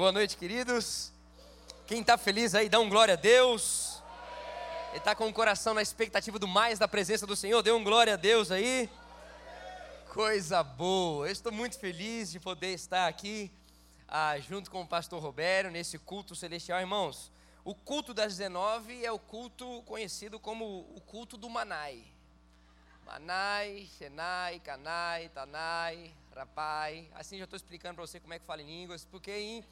Boa noite, queridos. Quem está feliz aí, dá um glória a Deus. Ele está com o coração na expectativa do mais da presença do Senhor, dê um glória a Deus aí. Coisa boa. Eu estou muito feliz de poder estar aqui ah, junto com o pastor Robério nesse culto celestial, irmãos. O culto das 19 é o culto conhecido como o culto do Manai. Manai, Xenai, Canai, Tanai, Rapai. Assim já estou explicando para você como é que fala em línguas, porque,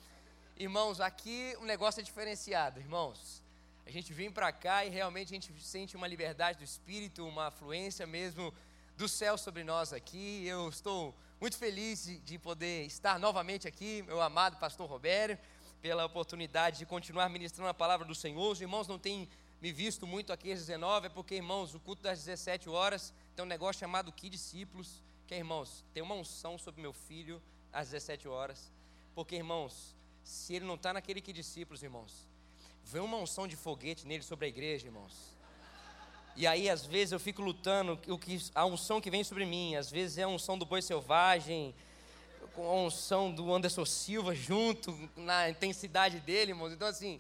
irmãos, aqui o negócio é diferenciado, irmãos. A gente vem para cá e realmente a gente sente uma liberdade do espírito, uma fluência mesmo do céu sobre nós aqui. Eu estou muito feliz de, de poder estar novamente aqui, meu amado pastor Roberto, pela oportunidade de continuar ministrando a palavra do Senhor. Os irmãos não têm me visto muito aqui às 19, é porque, irmãos, o culto das 17 horas tem um negócio chamado Que Discípulos, que é, irmãos, tem uma unção sobre meu filho às 17 horas. Porque, irmãos, se ele não está naquele Que Discípulos, irmãos, vem uma unção de foguete nele sobre a igreja, irmãos. E aí, às vezes, eu fico lutando o que, a unção que vem sobre mim. Às vezes é a unção do boi selvagem, com a unção do Anderson Silva junto, na intensidade dele, irmãos. Então, assim,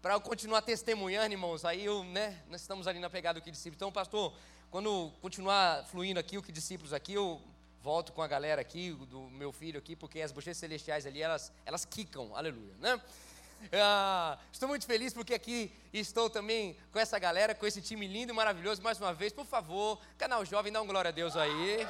para eu continuar testemunhando, irmãos, aí eu, né, nós estamos ali na pegada do que discípulos. Então, pastor, quando continuar fluindo aqui, o que discípulos aqui, eu volto com a galera aqui, do meu filho aqui, porque as bochechas celestiais ali, elas, elas quicam, aleluia, né? Ah, estou muito feliz porque aqui estou também com essa galera, com esse time lindo e maravilhoso. Mais uma vez, por favor, canal jovem, dá um glória a Deus aí.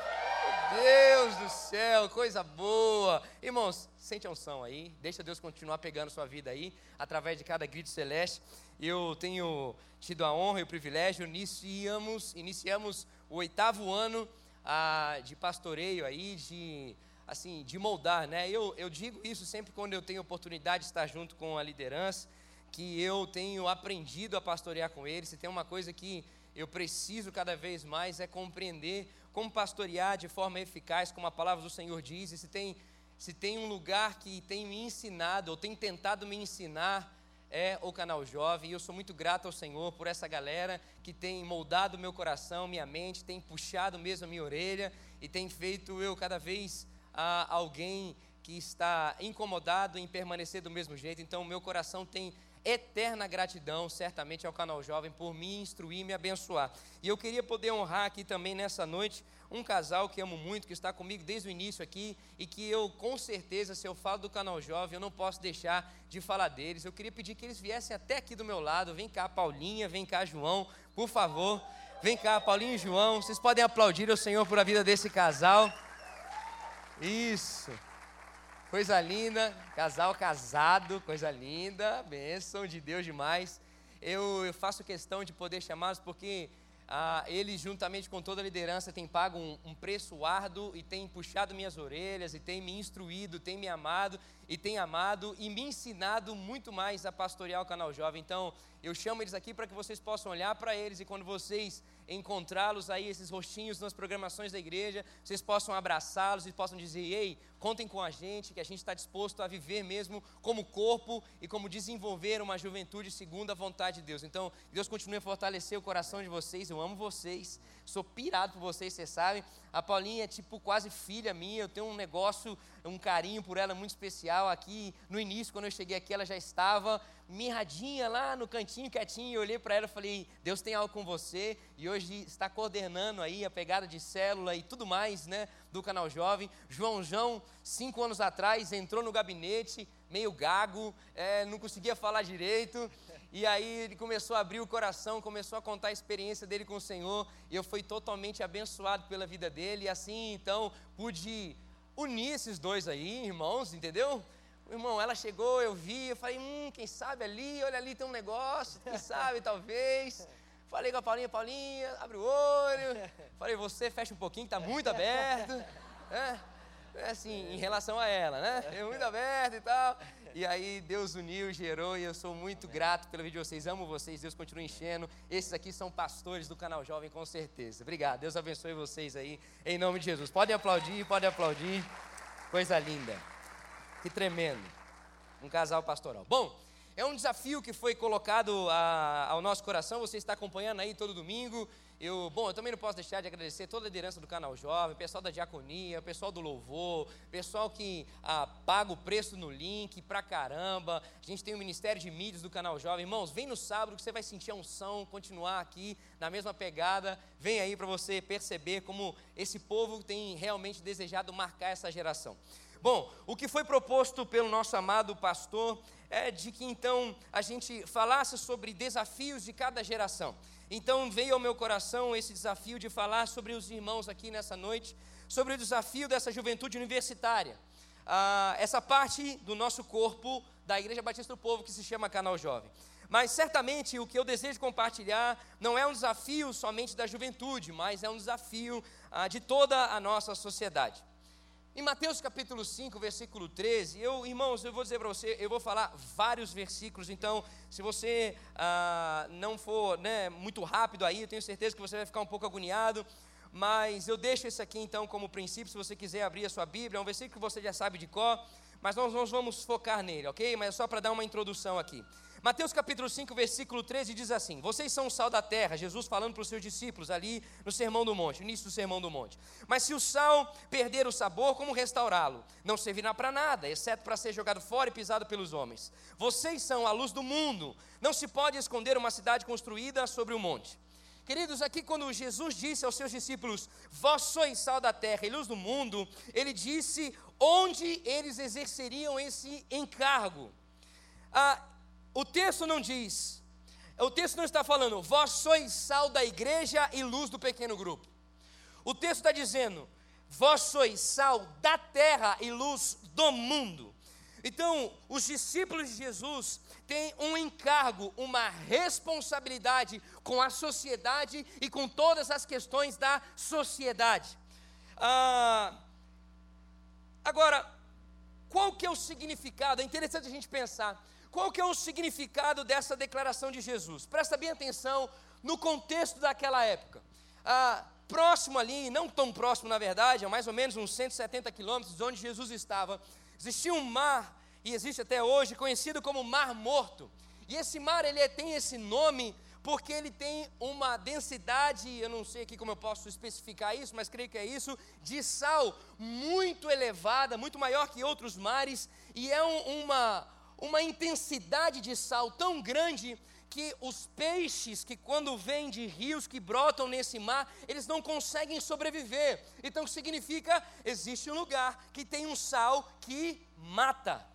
Deus do céu, coisa boa. Irmãos, sente a unção aí. Deixa Deus continuar pegando sua vida aí, através de cada grito celeste. Eu tenho tido a honra e o privilégio, iniciamos, iniciamos o oitavo ano ah, de pastoreio aí, de assim, de moldar, né? Eu, eu digo isso sempre quando eu tenho oportunidade de estar junto com a liderança, que eu tenho aprendido a pastorear com eles. Se tem uma coisa que eu preciso cada vez mais é compreender como pastorear de forma eficaz, como a palavra do Senhor diz, e se tem, se tem um lugar que tem me ensinado, ou tem tentado me ensinar, é o canal Jovem, e eu sou muito grato ao Senhor por essa galera que tem moldado meu coração, minha mente, tem puxado mesmo a minha orelha, e tem feito eu cada vez ah, alguém que está incomodado em permanecer do mesmo jeito, então meu coração tem eterna gratidão, certamente, ao canal Jovem por me instruir e me abençoar. E eu queria poder honrar aqui também nessa noite um casal que amo muito, que está comigo desde o início aqui e que eu, com certeza, se eu falo do canal Jovem, eu não posso deixar de falar deles. Eu queria pedir que eles viessem até aqui do meu lado. Vem cá, Paulinha, vem cá, João, por favor. Vem cá, Paulinho e João. Vocês podem aplaudir ao Senhor por a vida desse casal. Isso. Coisa linda, casal casado, coisa linda, bênção de Deus demais. Eu, eu faço questão de poder chamá-los porque ah, eles, juntamente com toda a liderança, têm pago um, um, preço árduo e têm puxado minhas orelhas, e têm me instruído, têm me amado, e têm amado e me ensinado muito mais a pastorear o canal Jovem. Então, eu chamo eles aqui para que vocês possam olhar para eles e quando vocês encontrá-los aí, esses rostinhos nas programações da igreja, vocês possam abraçá-los e possam dizer: ei, contem com a gente, que a gente está disposto a viver mesmo como corpo e como desenvolver uma juventude segundo a vontade de Deus. Então, Deus continue a fortalecer o coração de vocês, eu amo vocês, sou pirado por vocês, vocês sabem. A Paulinha é tipo quase filha minha, eu tenho um negócio, um carinho por ela muito especial. Aqui no início, quando eu cheguei aqui, ela já estava mirradinha lá no cantinho, quietinho. Eu olhei para ela e falei: Deus tem algo com você. E hoje está coordenando aí a pegada de célula e tudo mais, né, do canal Jovem. João João, cinco anos atrás, entrou no gabinete, meio gago, é, não conseguia falar direito. E aí ele começou a abrir o coração, começou a contar a experiência dele com o Senhor. E eu fui totalmente abençoado pela vida dele. E assim, então, pude unir esses dois aí, irmãos, entendeu? Irmão, ela chegou, eu vi, eu falei, hum, quem sabe ali, olha ali tem um negócio, quem sabe, talvez. Falei com a Paulinha, Paulinha, abre o olho. Falei, você fecha um pouquinho, que está muito aberto. É, é assim, em relação a ela, né? É muito aberto e tal. E aí Deus uniu, gerou, e eu sou muito grato pelo vídeo de vocês. Amo vocês, Deus continua enchendo. Esses aqui são pastores do canal Jovem, com certeza. Obrigado, Deus abençoe vocês aí, em nome de Jesus. Podem aplaudir, podem aplaudir. Coisa linda. Que tremendo. Um casal pastoral. Bom, É um desafio que foi colocado a, ao nosso coração. Você está acompanhando aí todo domingo. Eu, bom, eu também não posso deixar de agradecer toda a liderança do canal Jovem, pessoal da diaconia, pessoal do louvor, pessoal que ah, paga o preço no link pra caramba. A gente tem o Ministério de Mídias do canal Jovem. Irmãos, vem no sábado que você vai sentir a unção, continuar aqui na mesma pegada. Vem aí para você perceber como esse povo tem realmente desejado marcar essa geração. Bom, o que foi proposto pelo nosso amado pastor é de que então a gente falasse sobre desafios de cada geração. Então veio ao meu coração esse desafio de falar sobre os irmãos aqui nessa noite, sobre o desafio dessa juventude universitária. Ah, essa parte do nosso corpo da Igreja Batista do Povo que se chama Canal Jovem. Mas certamente o que eu desejo compartilhar não é um desafio somente da juventude, mas é um desafio ah, de toda a nossa sociedade. Em Mateus capítulo 5, versículo 13, eu, irmãos, eu vou dizer para você, eu vou falar vários versículos, então, se você ah, não for né, muito rápido aí, eu tenho certeza que você vai ficar um pouco agoniado, mas eu deixo esse aqui então como princípio, se você quiser abrir a sua Bíblia, é um versículo que você já sabe de cor, mas nós, nós vamos focar nele, ok? Mas é só para dar uma introdução aqui. Mateus capítulo 5, versículo 13 diz assim: Vocês são o sal da terra, Jesus falando para os seus discípulos ali no Sermão do Monte, no início do Sermão do Monte. Mas se o sal perder o sabor, como restaurá-lo? Não servirá para nada, exceto para ser jogado fora e pisado pelos homens. Vocês são a luz do mundo. Não se pode esconder uma cidade construída sobre o um monte. Queridos, aqui quando Jesus disse aos seus discípulos: Vós sois sal da terra e luz do mundo, ele disse onde eles exerceriam esse encargo. Ah, o texto não diz, o texto não está falando, vós sois sal da igreja e luz do pequeno grupo. O texto está dizendo, vós sois sal da terra e luz do mundo. Então, os discípulos de Jesus têm um encargo, uma responsabilidade com a sociedade e com todas as questões da sociedade. Ah, agora, qual que é o significado? É interessante a gente pensar. Qual que é o significado dessa declaração de Jesus? Presta bem atenção no contexto daquela época. Ah, próximo ali, não tão próximo na verdade, a mais ou menos uns 170 quilômetros de onde Jesus estava, existia um mar, e existe até hoje, conhecido como Mar Morto. E esse mar, ele tem esse nome porque ele tem uma densidade, eu não sei aqui como eu posso especificar isso, mas creio que é isso, de sal muito elevada, muito maior que outros mares, e é um, uma, uma intensidade de sal tão grande que os peixes que quando vêm de rios que brotam nesse mar, eles não conseguem sobreviver. Então significa existe um lugar que tem um sal que mata.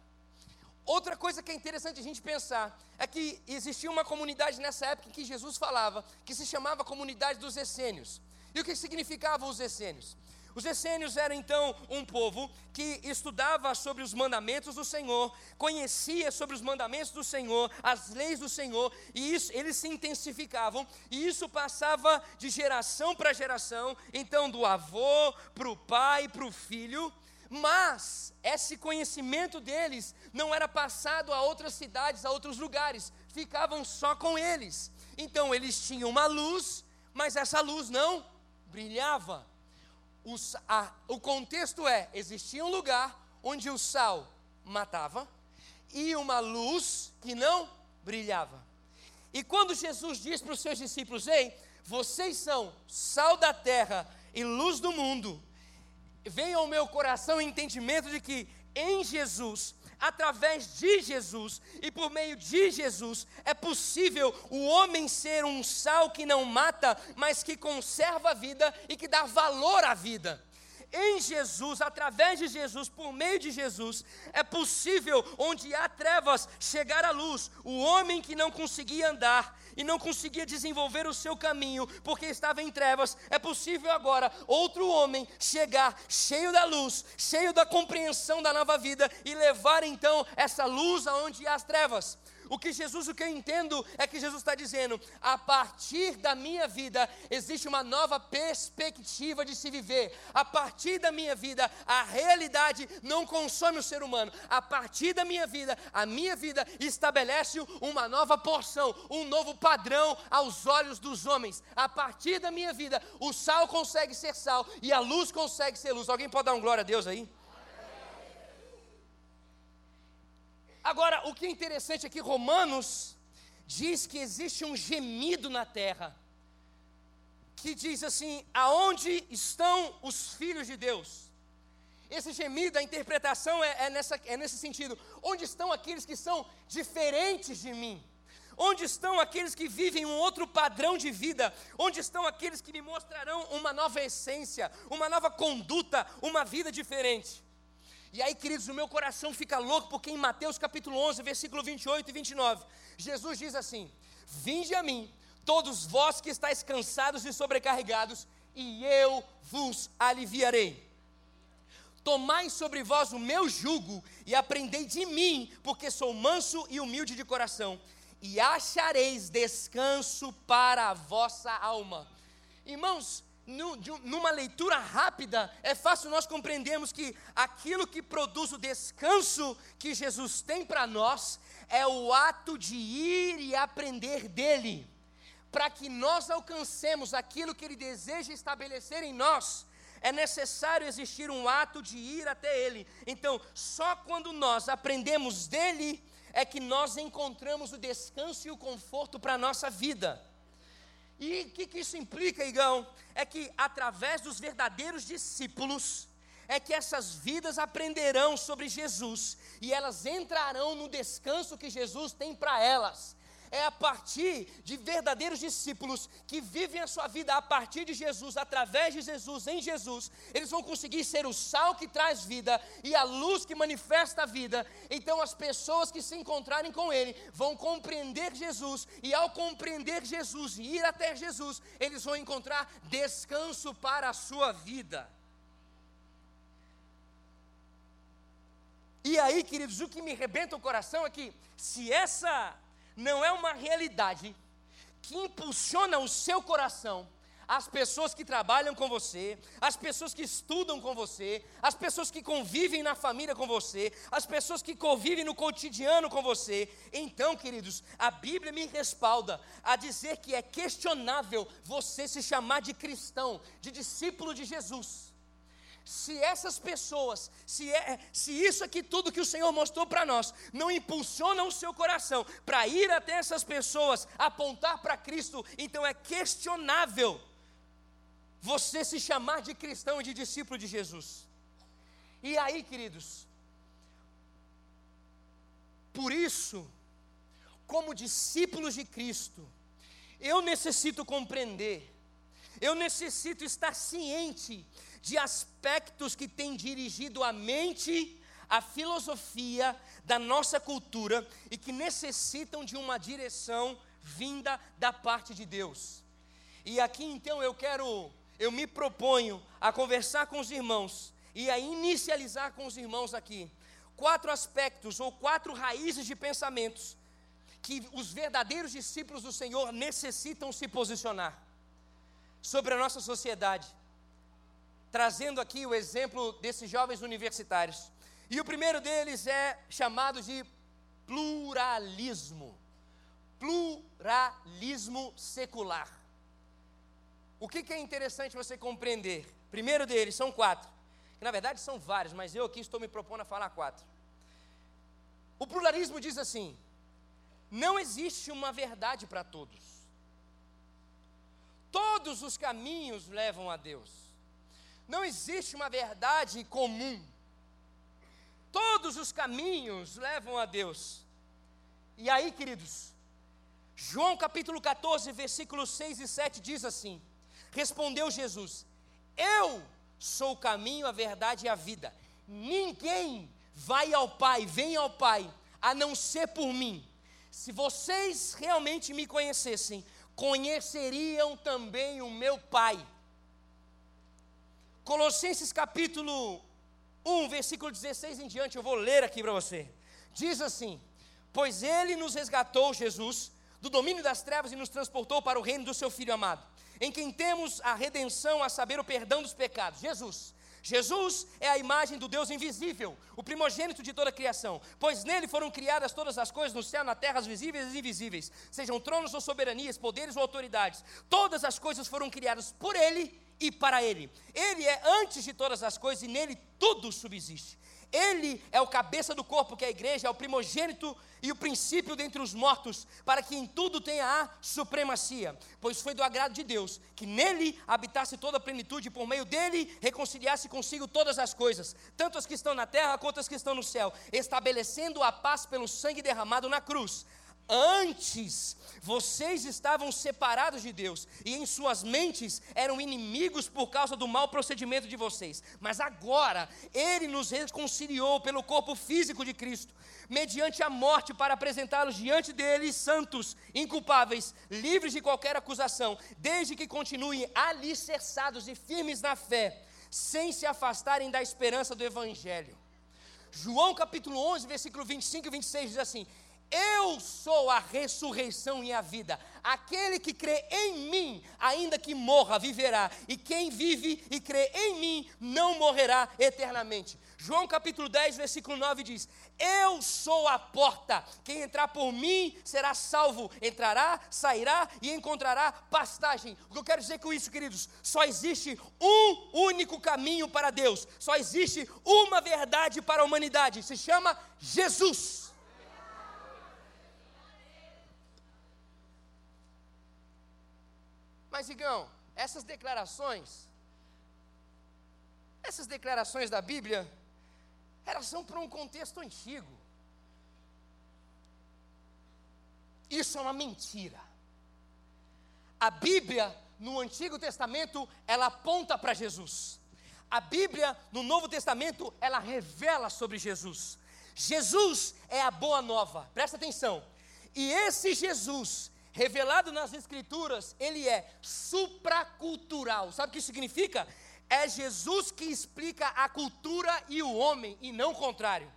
Outra coisa que é interessante a gente pensar é que existia uma comunidade nessa época que Jesus falava, que se chamava comunidade dos essênios. E o que significavam os essênios? Os essênios eram então um povo que estudava sobre os mandamentos do Senhor, conhecia sobre os mandamentos do Senhor, as leis do Senhor, e isso eles se intensificavam, e isso passava de geração para geração, então do avô para o pai, para o filho, mas esse conhecimento deles não era passado a outras cidades, a outros lugares, ficavam só com eles. Então eles tinham uma luz, mas essa luz não brilhava a, o contexto é: existia um lugar onde o sal matava e uma luz que não brilhava. E quando Jesus diz para os seus discípulos: Ei, vocês são sal da terra e luz do mundo, veio ao meu coração o entendimento de que em Jesus através de Jesus e por meio de Jesus é possível o homem ser um sal que não mata, mas que conserva a vida e que dá valor à vida em Jesus, através de Jesus, por meio de Jesus, é possível, onde há trevas, chegar à luz. O homem que não conseguia andar e não conseguia desenvolver o seu caminho porque estava em trevas, é possível agora outro homem chegar cheio da luz, cheio da compreensão da nova vida e levar então essa luz aonde há as trevas. O que Jesus, o que eu entendo é que Jesus está dizendo: a partir da minha vida existe uma nova perspectiva de se viver. A partir da minha vida, a realidade não consome o ser humano. A partir da minha vida, a minha vida estabelece uma nova porção, um novo padrão aos olhos dos homens. A partir da minha vida, o sal consegue ser sal e a luz consegue ser luz. Alguém pode dar um glória a Deus aí? Agora, o que é interessante é que Romanos diz que existe um gemido na terra, que diz assim: aonde estão os filhos de Deus? Esse gemido, a interpretação é, é, nessa, é nesse sentido: onde estão aqueles que são diferentes de mim? Onde estão aqueles que vivem um outro padrão de vida? Onde estão aqueles que me mostrarão uma nova essência, uma nova conduta, uma vida diferente? E aí, queridos, o meu coração fica louco, porque em Mateus capítulo 11, versículo 28 e 29, Jesus diz assim: Vinde a mim, todos vós que estáis cansados e sobrecarregados, e eu vos aliviarei. Tomai sobre vós o meu jugo e aprendei de mim, porque sou manso e humilde de coração, e achareis descanso para a vossa alma. Irmãos, numa leitura rápida, é fácil nós compreendermos que aquilo que produz o descanso que Jesus tem para nós é o ato de ir e aprender dele. Para que nós alcancemos aquilo que ele deseja estabelecer em nós, é necessário existir um ato de ir até ele. Então, só quando nós aprendemos dele é que nós encontramos o descanso e o conforto para a nossa vida. E o que, que isso implica, Igão? É que através dos verdadeiros discípulos, é que essas vidas aprenderão sobre Jesus e elas entrarão no descanso que Jesus tem para elas é a partir de verdadeiros discípulos que vivem a sua vida a partir de Jesus, através de Jesus, em Jesus, eles vão conseguir ser o sal que traz vida e a luz que manifesta a vida. Então, as pessoas que se encontrarem com Ele vão compreender Jesus, e ao compreender Jesus e ir até Jesus, eles vão encontrar descanso para a sua vida. E aí, queridos, o que me rebenta o coração é que, se essa não é uma realidade que impulsiona o seu coração, as pessoas que trabalham com você, as pessoas que estudam com você, as pessoas que convivem na família com você, as pessoas que convivem no cotidiano com você. Então, queridos, a Bíblia me respalda a dizer que é questionável você se chamar de cristão, de discípulo de Jesus se essas pessoas, se, é, se isso aqui tudo que o Senhor mostrou para nós, não impulsiona o seu coração para ir até essas pessoas, apontar para Cristo, então é questionável você se chamar de cristão e de discípulo de Jesus. E aí, queridos, por isso, como discípulos de Cristo, eu necessito compreender, eu necessito estar ciente de aspectos que têm dirigido a mente, a filosofia da nossa cultura e que necessitam de uma direção vinda da parte de Deus. E aqui então eu quero, eu me proponho a conversar com os irmãos e a inicializar com os irmãos aqui quatro aspectos ou quatro raízes de pensamentos que os verdadeiros discípulos do Senhor necessitam se posicionar sobre a nossa sociedade trazendo aqui o exemplo desses jovens universitários. E o primeiro deles é chamado de pluralismo. Pluralismo secular. O que, que é interessante você compreender? Primeiro deles, são quatro. Que na verdade são vários, mas eu aqui estou me propondo a falar quatro. O pluralismo diz assim: não existe uma verdade para todos. Todos os caminhos levam a Deus. Não existe uma verdade comum. Todos os caminhos levam a Deus. E aí, queridos, João capítulo 14, versículos 6 e 7 diz assim: Respondeu Jesus: Eu sou o caminho, a verdade e a vida. Ninguém vai ao Pai, vem ao Pai, a não ser por mim. Se vocês realmente me conhecessem, conheceriam também o meu Pai. Colossenses capítulo 1, versículo 16 em diante, eu vou ler aqui para você. Diz assim: Pois ele nos resgatou, Jesus, do domínio das trevas e nos transportou para o reino do seu Filho amado, em quem temos a redenção, a saber, o perdão dos pecados. Jesus. Jesus é a imagem do Deus invisível, o primogênito de toda a criação, pois nele foram criadas todas as coisas no céu, na terra, as visíveis e invisíveis, sejam tronos ou soberanias, poderes ou autoridades, todas as coisas foram criadas por ele e para Ele. Ele é antes de todas as coisas e nele tudo subsiste. Ele é o cabeça do corpo, que é a igreja, é o primogênito e o princípio dentre os mortos, para que em tudo tenha a supremacia. Pois foi do agrado de Deus que nele habitasse toda a plenitude, e por meio dele reconciliasse consigo todas as coisas, tanto as que estão na terra quanto as que estão no céu, estabelecendo a paz pelo sangue derramado na cruz. Antes, vocês estavam separados de Deus e em suas mentes eram inimigos por causa do mau procedimento de vocês. Mas agora, Ele nos reconciliou pelo corpo físico de Cristo, mediante a morte, para apresentá-los diante dele santos, inculpáveis, livres de qualquer acusação, desde que continuem alicerçados e firmes na fé, sem se afastarem da esperança do Evangelho. João capítulo 11, versículo 25 e 26 diz assim: eu sou a ressurreição e a vida. Aquele que crê em mim, ainda que morra, viverá. E quem vive e crê em mim, não morrerá eternamente. João capítulo 10, versículo 9 diz: Eu sou a porta. Quem entrar por mim será salvo. Entrará, sairá e encontrará pastagem. O que eu quero dizer com isso, queridos? Só existe um único caminho para Deus. Só existe uma verdade para a humanidade. Se chama Jesus. Mas, Igão, essas declarações, essas declarações da Bíblia, elas são para um contexto antigo. Isso é uma mentira. A Bíblia, no Antigo Testamento, ela aponta para Jesus. A Bíblia, no Novo Testamento, ela revela sobre Jesus. Jesus é a boa nova, presta atenção. E esse Jesus, revelado nas Escrituras, ele é supracultural. Sabe o que significa? É Jesus que explica a cultura e o homem, e não o contrário.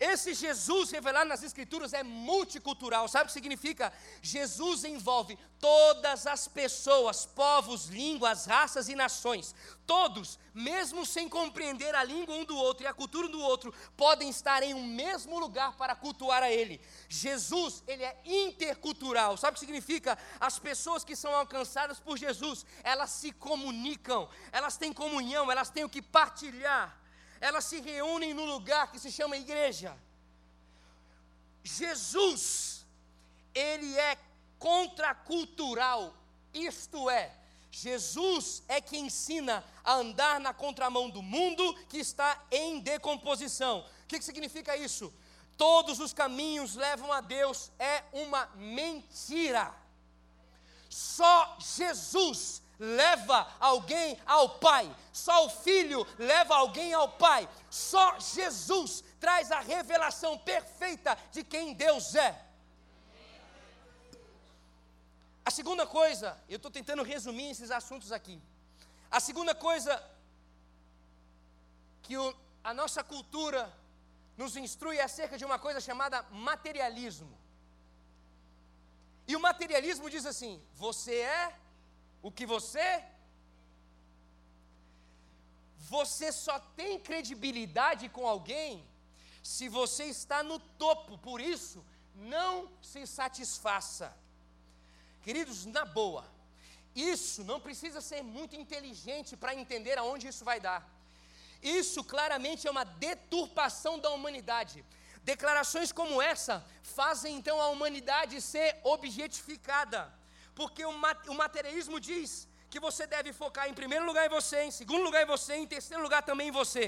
Esse Jesus revelado nas Escrituras é multicultural. Sabe o que significa? Jesus envolve todas as pessoas, povos, línguas, raças e nações. Todos, mesmo sem compreender a língua um do outro e a cultura do outro, podem estar em um mesmo lugar para cultuar a Ele. Jesus, Ele é intercultural. Sabe o que significa? As pessoas que são alcançadas por Jesus, elas se comunicam, elas têm comunhão, elas têm o que partilhar elas se reúnem no lugar que se chama igreja. Jesus, ele é contracultural, isto é, Jesus é que ensina a andar na contramão do mundo que está em decomposição. O que, que significa isso? Todos os caminhos levam a Deus é uma mentira. Só Jesus leva alguém ao Pai. Só o Filho leva alguém ao Pai. Só Jesus traz a revelação perfeita de quem Deus é. A segunda coisa, eu estou tentando resumir esses assuntos aqui. A segunda coisa que o, a nossa cultura nos instrui é acerca de uma coisa chamada materialismo. E o materialismo diz assim: você é o que você você só tem credibilidade com alguém se você está no topo. Por isso, não se satisfaça. Queridos, na boa, isso não precisa ser muito inteligente para entender aonde isso vai dar. Isso claramente é uma deturpação da humanidade. Declarações como essa fazem então a humanidade ser objetificada. Porque o, materialismo diz que você deve focar em primeiro lugar em você, em segundo lugar em você, em terceiro lugar também em você.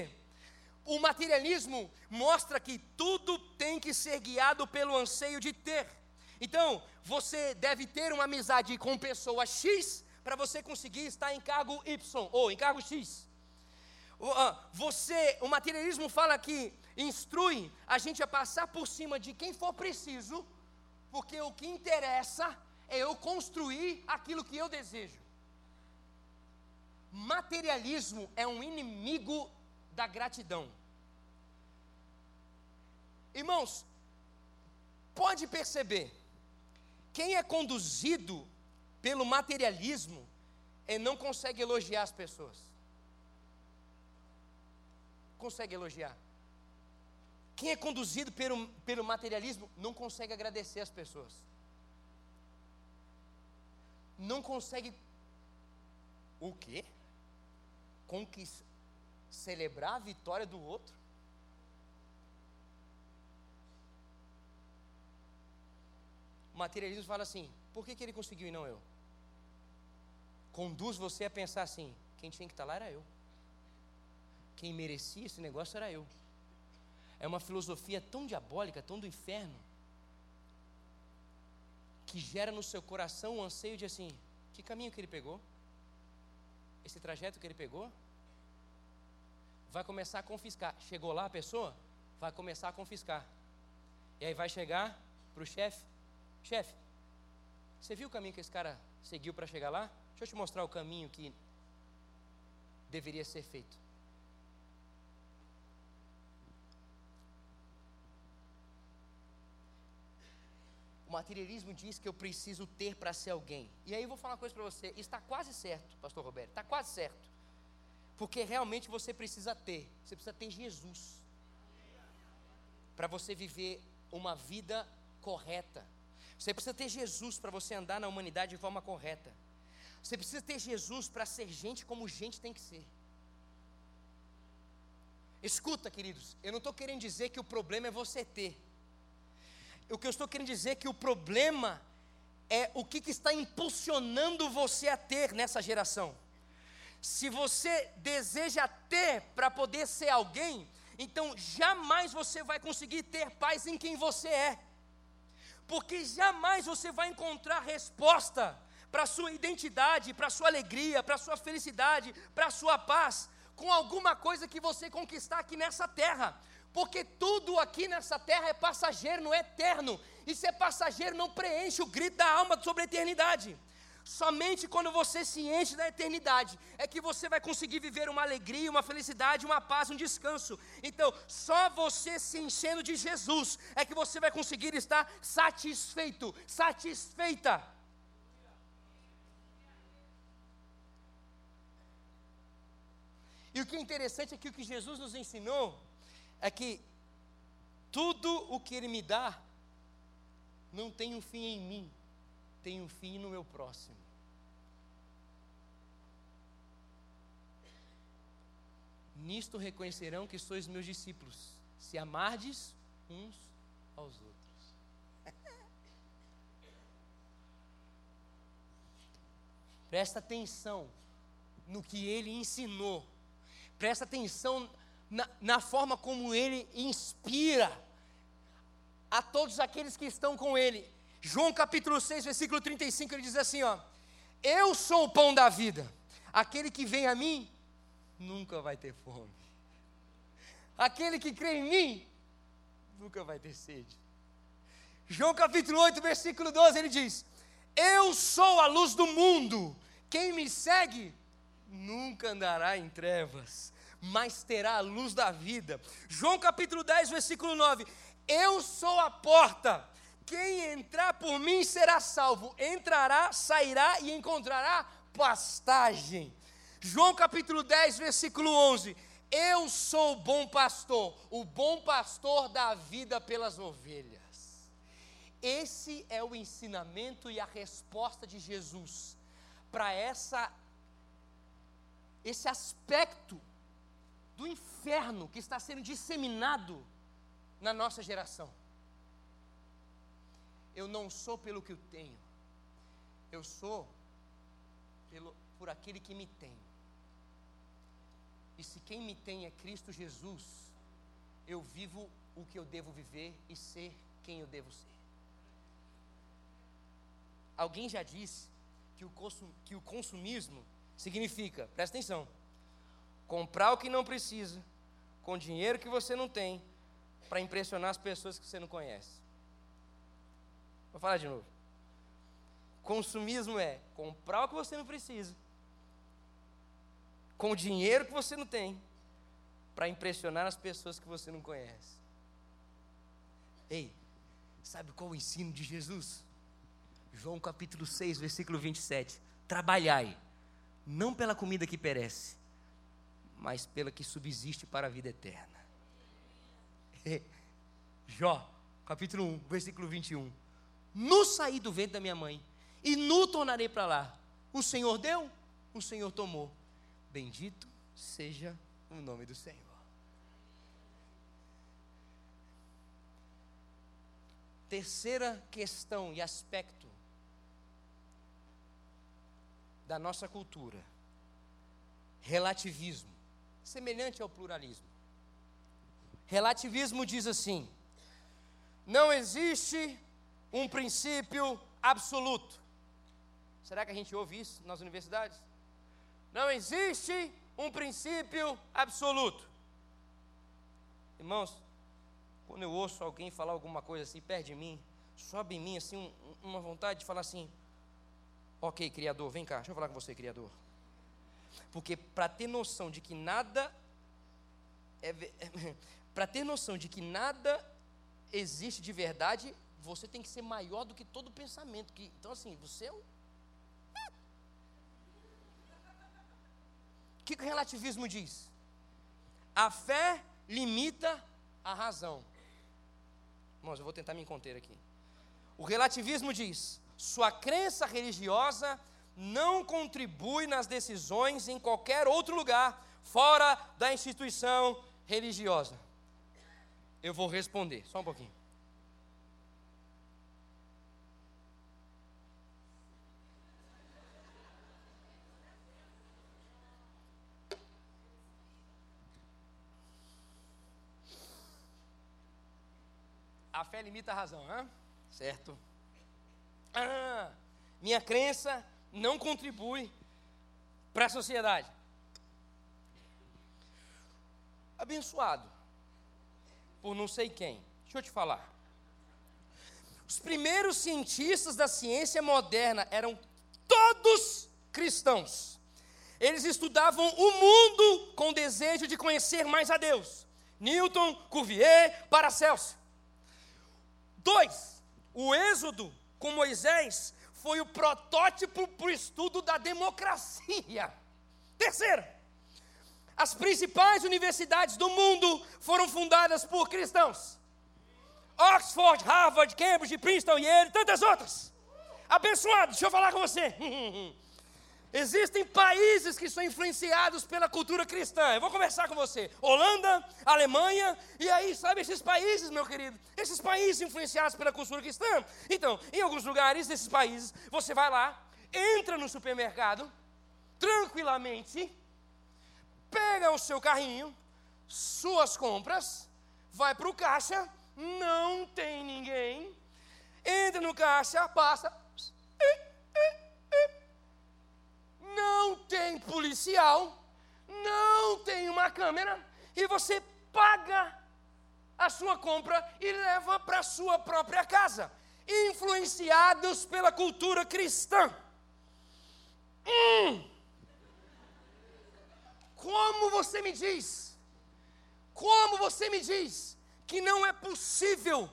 O materialismo mostra que tudo tem que ser guiado pelo anseio de ter. Então, você deve ter uma amizade com pessoa X para você conseguir estar em cargo Y ou em cargo X. Ah, você, o materialismo fala que instrui a gente a passar por cima de quem for preciso, porque o que interessa é eu construir aquilo que eu desejo. Materialismo é um inimigo da gratidão. Irmãos, pode perceber, quem é conduzido pelo materialismo é não consegue elogiar as pessoas. Consegue elogiar. Quem é conduzido pelo, pelo materialismo não consegue agradecer as pessoas não consegue o quê? Conquistar, celebrar a vitória do outro? O materialismo fala assim: por que, que ele conseguiu e não eu? Conduz você a pensar assim: quem tinha que estar lá era eu. Quem merecia esse negócio era eu. É uma filosofia tão diabólica, tão do inferno, que gera no seu coração um anseio de assim: que caminho que ele pegou? Esse trajeto que ele pegou? Vai começar a confiscar. Chegou lá a pessoa? Vai começar a confiscar. E aí vai chegar para o chefe: chefe, você viu o caminho que esse cara seguiu para chegar lá? Deixa eu te mostrar o caminho que deveria ser feito. Materialismo diz que eu preciso ter para ser alguém. E aí eu vou falar uma coisa para você. Está quase certo, Pastor Roberto. Está quase certo. Porque realmente você precisa ter. Você precisa ter Jesus. Para você viver uma vida correta. Você precisa ter Jesus para você andar na humanidade de forma correta. Você precisa ter Jesus para ser gente como gente tem que ser. Escuta, queridos, eu não estou querendo dizer que o problema é você ter. O que eu estou querendo dizer é que o problema é o que, que está impulsionando você a ter nessa geração. Se você deseja ter para poder ser alguém, então jamais você vai conseguir ter paz em quem você é, porque jamais você vai encontrar resposta para a sua identidade, para a sua alegria, para a sua felicidade, para a sua paz, com alguma coisa que você conquistar aqui nessa terra. Porque tudo aqui nessa terra é passageiro, não é eterno. E se é passageiro, não preenche o grito da alma sobre a eternidade. Somente quando você se enche da eternidade é que você vai conseguir viver uma alegria, uma felicidade, uma paz, um descanso. Então, só você se enchendo de Jesus é que você vai conseguir estar satisfeito, satisfeita. E o que é interessante é que o que Jesus nos ensinou é que tudo o que Ele me dá não tem um fim em mim, tem um fim no meu próximo. Nisto reconhecerão que sois meus discípulos, se amardes uns aos outros. Presta atenção no que ele ensinou Presta atenção na, na forma como ele inspira a todos aqueles que estão com ele. João capítulo 6, versículo 35, ele diz assim: ó, Eu sou o pão da vida. Aquele que vem a mim nunca vai ter fome. Aquele que crê em mim nunca vai ter sede. João capítulo 8, versículo 12, ele diz: Eu sou a luz do mundo. Quem me segue nunca andará em trevas, mas terá a luz da vida. João capítulo 10, versículo 9: Eu sou a porta. Quem entrar por mim será salvo. Entrará, sairá e encontrará pastagem. João capítulo 10, versículo 11: Eu sou o bom pastor, o bom pastor dá vida pelas ovelhas. Esse é o ensinamento e a resposta de Jesus para essa esse aspecto do inferno que está sendo disseminado na nossa geração. Eu não sou pelo que eu tenho, eu sou pelo, por aquele que me tem. E se quem me tem é Cristo Jesus, eu vivo o que eu devo viver e ser quem eu devo ser. Alguém já disse que o, consumismo significa, presta atenção, comprar o que não precisa, com dinheiro que você não tem, para impressionar as pessoas que você não conhece. Vou falar de novo. Consumismo é comprar o que você não precisa, com dinheiro que você não tem, para impressionar as pessoas que você não conhece. Ei, sabe qual o ensino de Jesus? João capítulo 6, versículo 27. Trabalhai, não pela comida que perece, mas pela que subsiste para a vida eterna. Jó, capítulo 1, versículo 21. No saí do ventre da minha mãe, e no tornarei para lá. O Senhor deu, o Senhor tomou. Bendito seja o nome do Senhor. terceira questão e aspecto da nossa cultura, relativismo, semelhante ao pluralismo. Relativismo diz assim: não existe um princípio absoluto. Será que a gente ouve isso nas universidades? Não existe um princípio absoluto. Irmãos, quando eu ouço alguém falar alguma coisa assim perto de mim, sobe em mim assim um, uma vontade de falar assim: Ok, Criador, vem cá, deixa eu falar com você, Criador. Porque para ter noção de que nada é, para ter noção de que nada existe de verdade, você tem que ser maior do que todo pensamento. Que, então, assim, você é o. O que, que o relativismo diz? A fé limita a razão. Irmãos, eu vou tentar me conter aqui. O relativismo diz: sua crença religiosa não contribui nas decisões em qualquer outro lugar fora da instituição religiosa. Eu vou responder, só um pouquinho. A fé limita a razão, certo? Ah, minha crença não contribui para a sociedade. Abençoado por não sei quem. Deixa eu te falar. Os primeiros cientistas da ciência moderna eram todos cristãos. Eles estudavam o mundo com desejo de conhecer mais a Deus. Newton, Cuvier, Paracelso. Dois, o Êxodo com Moisés foi o protótipo para o estudo da democracia. Terceiro, as principais universidades do mundo foram fundadas por cristãos. Oxford, Harvard, Cambridge, Princeton, Yale, tantas outras. Abençoado, deixa eu falar com você. Existem países que são influenciados pela cultura cristã. Eu vou conversar com você. Holanda, Alemanha, e aí, sabe esses países, meu querido? Esses países influenciados pela cultura cristã. Então, em alguns lugares desses países, você vai lá, entra no supermercado, tranquilamente, pega o seu carrinho, suas compras, vai para o caixa, não tem ninguém, entra no caixa, passa não tem policial, não tem uma câmera, e você paga a sua compra e leva para a sua própria casa, influenciados pela cultura cristã. Hum. Como você me diz? Como você me diz que não é possível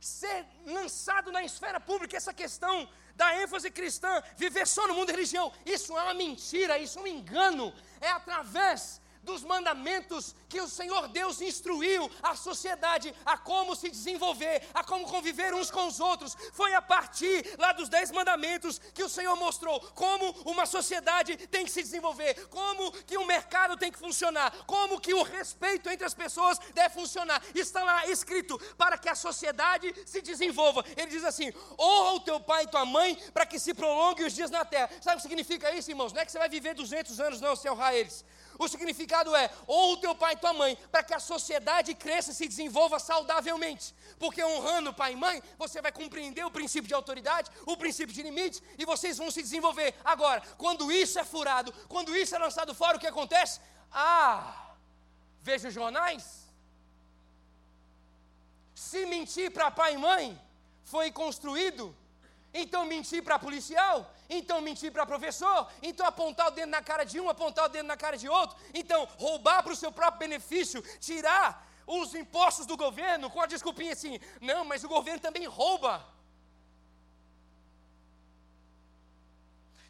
ser lançado na esfera pública essa questão da ênfase cristã, viver só no mundo da religião. Isso é uma mentira, isso é um engano. É através dos mandamentos que o Senhor Deus instruiu a sociedade a como se desenvolver, a como conviver uns com os outros. Foi a partir lá dos dez mandamentos que o Senhor mostrou como uma sociedade tem que se desenvolver, como que o mercado tem que funcionar, como que o respeito entre as pessoas deve funcionar. Está lá escrito para que a sociedade se desenvolva. Ele diz assim: honra o teu pai e tua mãe para que se prolongue os dias na terra. Sabe o que significa isso, irmãos? Não é que você vai viver 200 anos, não, sem honrar eles. O significado é: ou o teu pai e tua mãe, para que a sociedade cresça e se desenvolva saudavelmente. Porque honrando pai e mãe, você vai compreender o princípio de autoridade, o princípio de limite, e vocês vão se desenvolver. Agora, quando isso é furado, quando isso é lançado fora, o que acontece? Ah, veja os jornais. Se mentir para pai e mãe foi construído então mentir para policial, então mentir para professor, então apontar o dedo na cara de um, apontar o dedo na cara de outro, então roubar para o seu próprio benefício, tirar os impostos do governo com a desculpinha assim, não, mas o governo também rouba.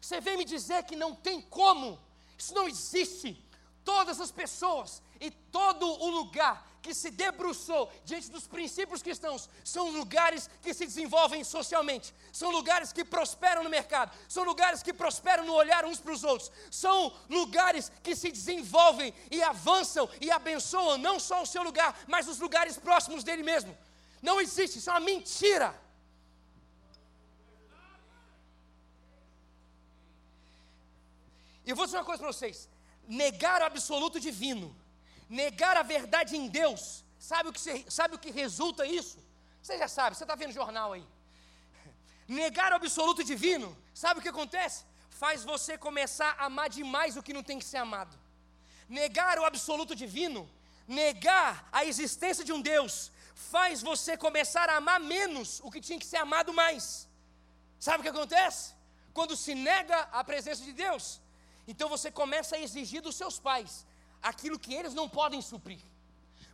Você vem me dizer que não tem como, isso não existe. Todas as pessoas e todo o lugar que se debruçou diante dos princípios cristãos, são lugares que se desenvolvem socialmente, são lugares que prosperam no mercado, são lugares que prosperam no olhar uns para os outros, são lugares que se desenvolvem e avançam e abençoam não só o seu lugar, mas os lugares próximos dele mesmo. Não existe, isso é uma mentira. E eu vou dizer uma coisa para vocês: negar o absoluto divino negar a verdade em Deus, sabe o que, sabe o que resulta isso? Você já sabe, você está vendo jornal aí. Negar o absoluto divino, sabe o que acontece? Faz você começar a amar demais o que não tem que ser amado. Negar o absoluto divino, negar a existência de um Deus, faz você começar a amar menos o que tinha que ser amado mais. Sabe o que acontece? Quando se nega a presença de Deus, então você começa a exigir dos seus pais aquilo que eles não podem suprir.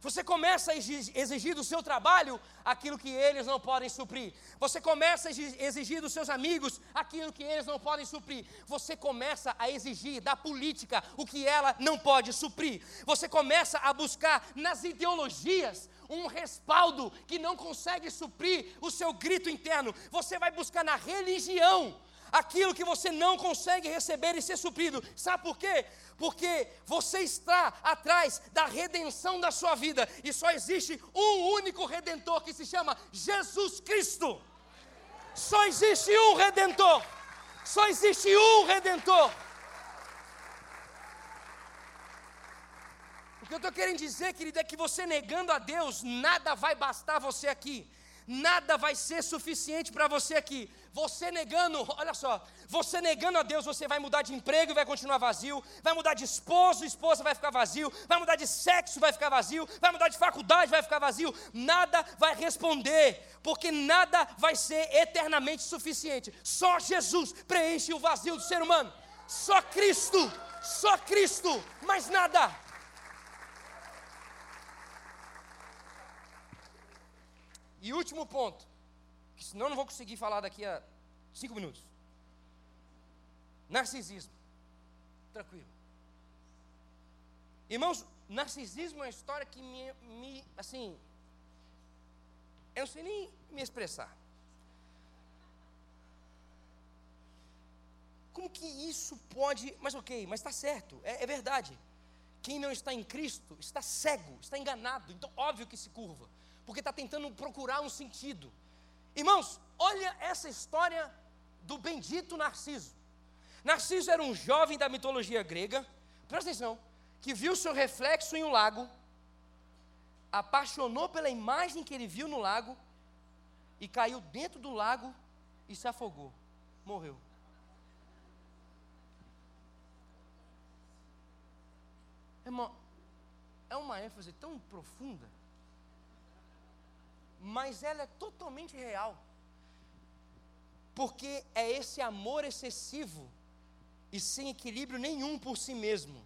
Você começa a exigir do seu trabalho aquilo que eles não podem suprir. Você começa a exigir dos seus amigos aquilo que eles não podem suprir. Você começa a exigir da política o que ela não pode suprir. Você começa a buscar nas ideologias um respaldo que não consegue suprir o seu grito interno. Você vai buscar na religião aquilo que você não consegue receber e ser suprido. Sabe por quê? Porque você está atrás da redenção da sua vida e só existe um único redentor que se chama Jesus Cristo. Só existe um redentor. Só existe um redentor. O que eu estou querendo dizer, querido, é que você negando a Deus, nada vai bastar você aqui nada vai ser suficiente para você aqui. Você negando, olha só, você negando a Deus, você vai mudar de emprego e vai continuar vazio, vai mudar de esposo, esposa vai ficar vazio, vai mudar de sexo, vai ficar vazio, vai mudar de faculdade, vai ficar vazio, nada vai responder, porque nada vai ser eternamente suficiente. Só Jesus preenche o vazio do ser humano. Só Cristo, só Cristo, mais nada. E último ponto, que senão eu não vou conseguir falar daqui a cinco minutos. Narcisismo. Tranquilo. Irmãos, narcisismo é uma história que me, me assim, eu não sei nem me expressar. Como que isso pode. Mas ok, mas está certo, é, é, verdade. Quem não está em Cristo está cego, está enganado, então óbvio que se curva porque está tentando procurar um sentido. Irmãos, olha essa história do bendito Narciso. Narciso era um jovem da mitologia grega, presta atenção, que viu seu reflexo em um lago, apaixonou pela imagem que ele viu no lago e caiu dentro do lago e se afogou, morreu. Irmão, é uma ênfase tão profunda mas ela é totalmente real. Porque é esse amor excessivo e sem equilíbrio nenhum por si mesmo.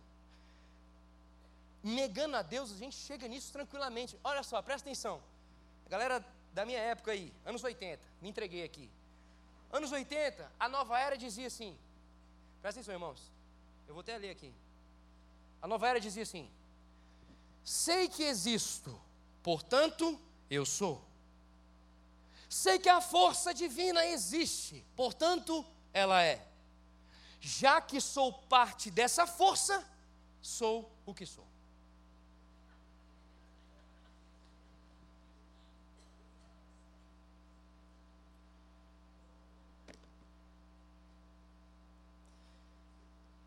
Negando a Deus, a gente chega nisso tranquilamente. Olha só, presta atenção. A galera da minha época aí, anos 80, me entreguei aqui. Anos 80, a nova era dizia assim: presta atenção, irmãos. Eu vou até ler aqui. A nova era dizia assim: Sei que existo, portanto, eu sou. Sei que a força divina existe, portanto, ela é. Já que sou parte dessa força, sou o que sou.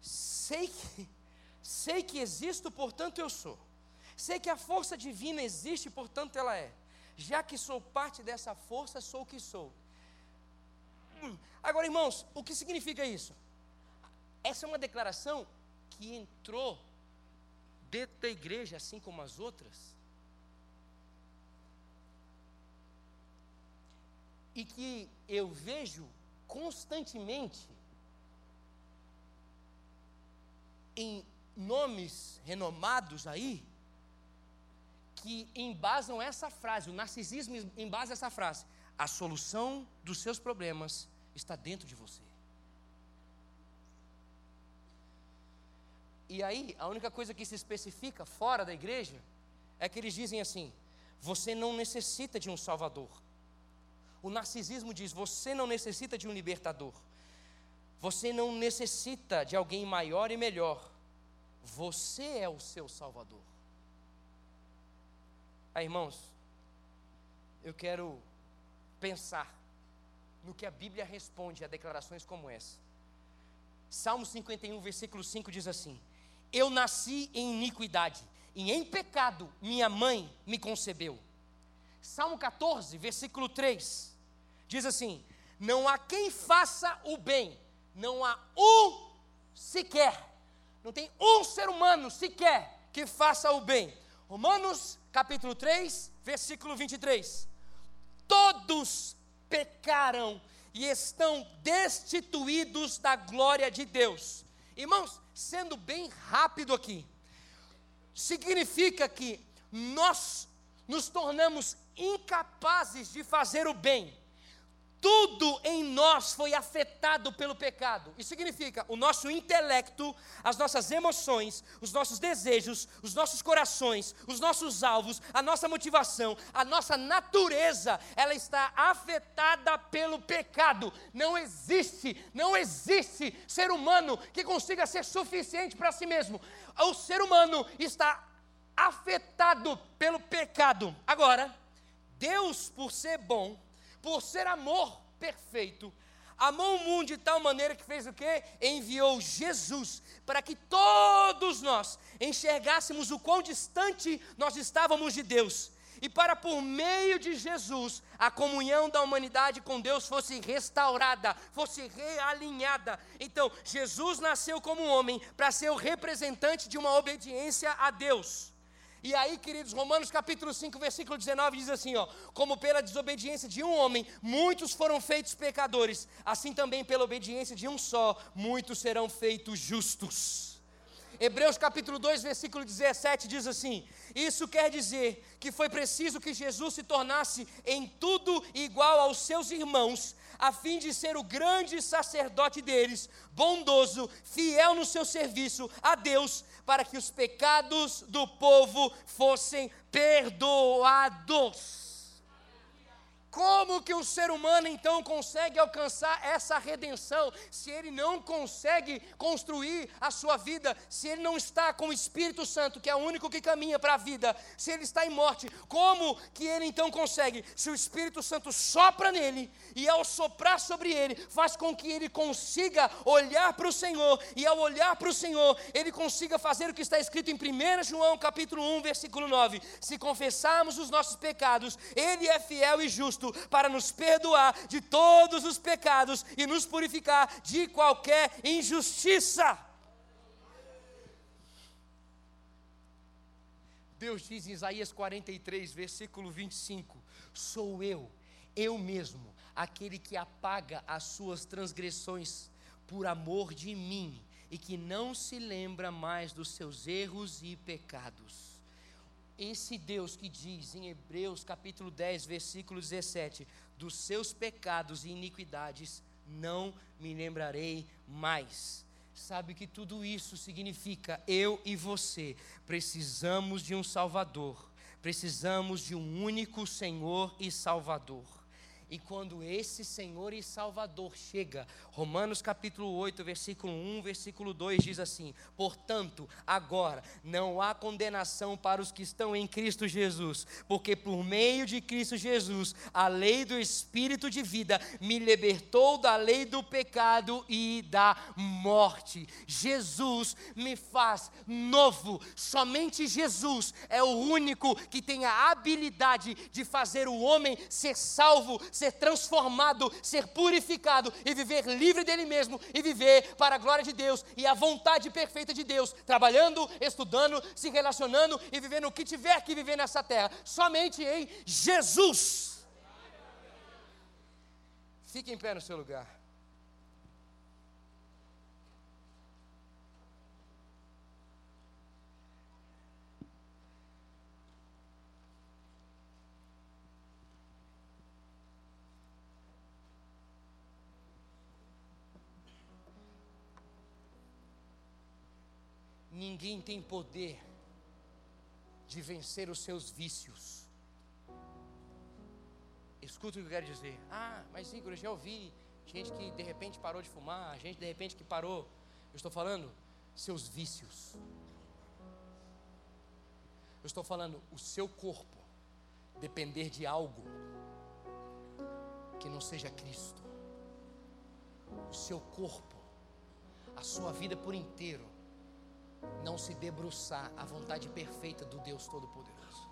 Sei que, sei que existo, portanto eu sou. Sei que a força divina existe, portanto ela é já que sou parte dessa força, sou o que sou. Hum. Agora, irmãos, o que significa isso? Essa é uma declaração que entrou dentro da igreja, assim como as outras, e que eu vejo constantemente em nomes renomados aí, que embasam essa frase, o narcisismo embasa essa frase: a solução dos seus problemas está dentro de você. E aí, a única coisa que se especifica fora da igreja é que eles dizem assim: você não necessita de um salvador. O narcisismo diz: você não necessita de um libertador. Você não necessita de alguém maior e melhor. Você é o seu salvador. Ah, irmãos, eu quero pensar no que a Bíblia responde a declarações como essa. Salmo 51, versículo 5 diz assim: Eu nasci em iniquidade, e em pecado minha mãe me concebeu. Salmo 14, versículo 3 diz assim: Não há quem faça o bem, não há um sequer, não tem um ser humano sequer que faça o bem. Romanos capítulo 3, versículo 23. Todos pecaram e estão destituídos da glória de Deus. Irmãos, sendo bem rápido aqui, significa que nós nos tornamos incapazes de fazer o bem tudo em nós foi afetado pelo pecado. Isso significa o nosso intelecto, as nossas emoções, os nossos desejos, os nossos corações, os nossos alvos, a nossa motivação, a nossa natureza, ela está afetada pelo pecado. Não existe, não existe ser humano que consiga ser suficiente para si mesmo. O ser humano está afetado pelo pecado. Agora, Deus, por ser bom, por ser amor perfeito, amou o mundo de tal maneira que fez o quê? Enviou Jesus para que todos nós enxergássemos o quão distante nós estávamos de Deus. E para por meio de Jesus, a comunhão da humanidade com Deus fosse restaurada, fosse realinhada. Então, Jesus nasceu como homem para ser o representante de uma obediência a Deus. E aí, queridos, Romanos capítulo 5, versículo 19 diz assim, ó: Como pela desobediência de um homem, muitos foram feitos pecadores, assim também pela obediência de um só, muitos serão feitos justos. Hebreus capítulo 2, versículo 17 diz assim: Isso quer dizer que foi preciso que Jesus se tornasse em tudo igual aos seus irmãos, a fim de ser o grande sacerdote deles, bondoso, fiel no seu serviço a Deus, para que os pecados do povo fossem perdoados. Como que o ser humano então consegue alcançar essa redenção se ele não consegue construir a sua vida, se ele não está com o Espírito Santo, que é o único que caminha para a vida, se ele está em morte? Como que ele então consegue? Se o Espírito Santo sopra nele e ao soprar sobre ele, faz com que ele consiga olhar para o Senhor e ao olhar para o Senhor, ele consiga fazer o que está escrito em 1 João capítulo 1, versículo 9: Se confessarmos os nossos pecados, ele é fiel e justo para nos perdoar de todos os pecados e nos purificar de qualquer injustiça. Deus diz em Isaías 43, versículo 25: Sou eu, eu mesmo, aquele que apaga as suas transgressões por amor de mim e que não se lembra mais dos seus erros e pecados esse Deus que diz em Hebreus capítulo 10, versículo 17: dos seus pecados e iniquidades não me lembrarei mais. Sabe que tudo isso significa eu e você precisamos de um Salvador, precisamos de um único Senhor e Salvador. E quando esse Senhor e Salvador chega, Romanos capítulo 8, versículo 1, versículo 2 diz assim: Portanto, agora não há condenação para os que estão em Cristo Jesus, porque por meio de Cristo Jesus, a lei do Espírito de vida me libertou da lei do pecado e da morte. Jesus me faz novo. Somente Jesus é o único que tem a habilidade de fazer o homem ser salvo ser transformado, ser purificado e viver livre dele mesmo e viver para a glória de Deus e a vontade perfeita de Deus, trabalhando, estudando, se relacionando e vivendo o que tiver que viver nessa terra, somente em Jesus. Fique em pé no seu lugar. Ninguém tem poder de vencer os seus vícios. Escuta o que eu quero dizer. Ah, mas Igor, eu já ouvi gente que de repente parou de fumar, gente de repente que parou. Eu estou falando seus vícios. Eu estou falando o seu corpo depender de algo que não seja Cristo. O seu corpo a sua vida por inteiro, não se debruçar à vontade perfeita do Deus Todo-Poderoso.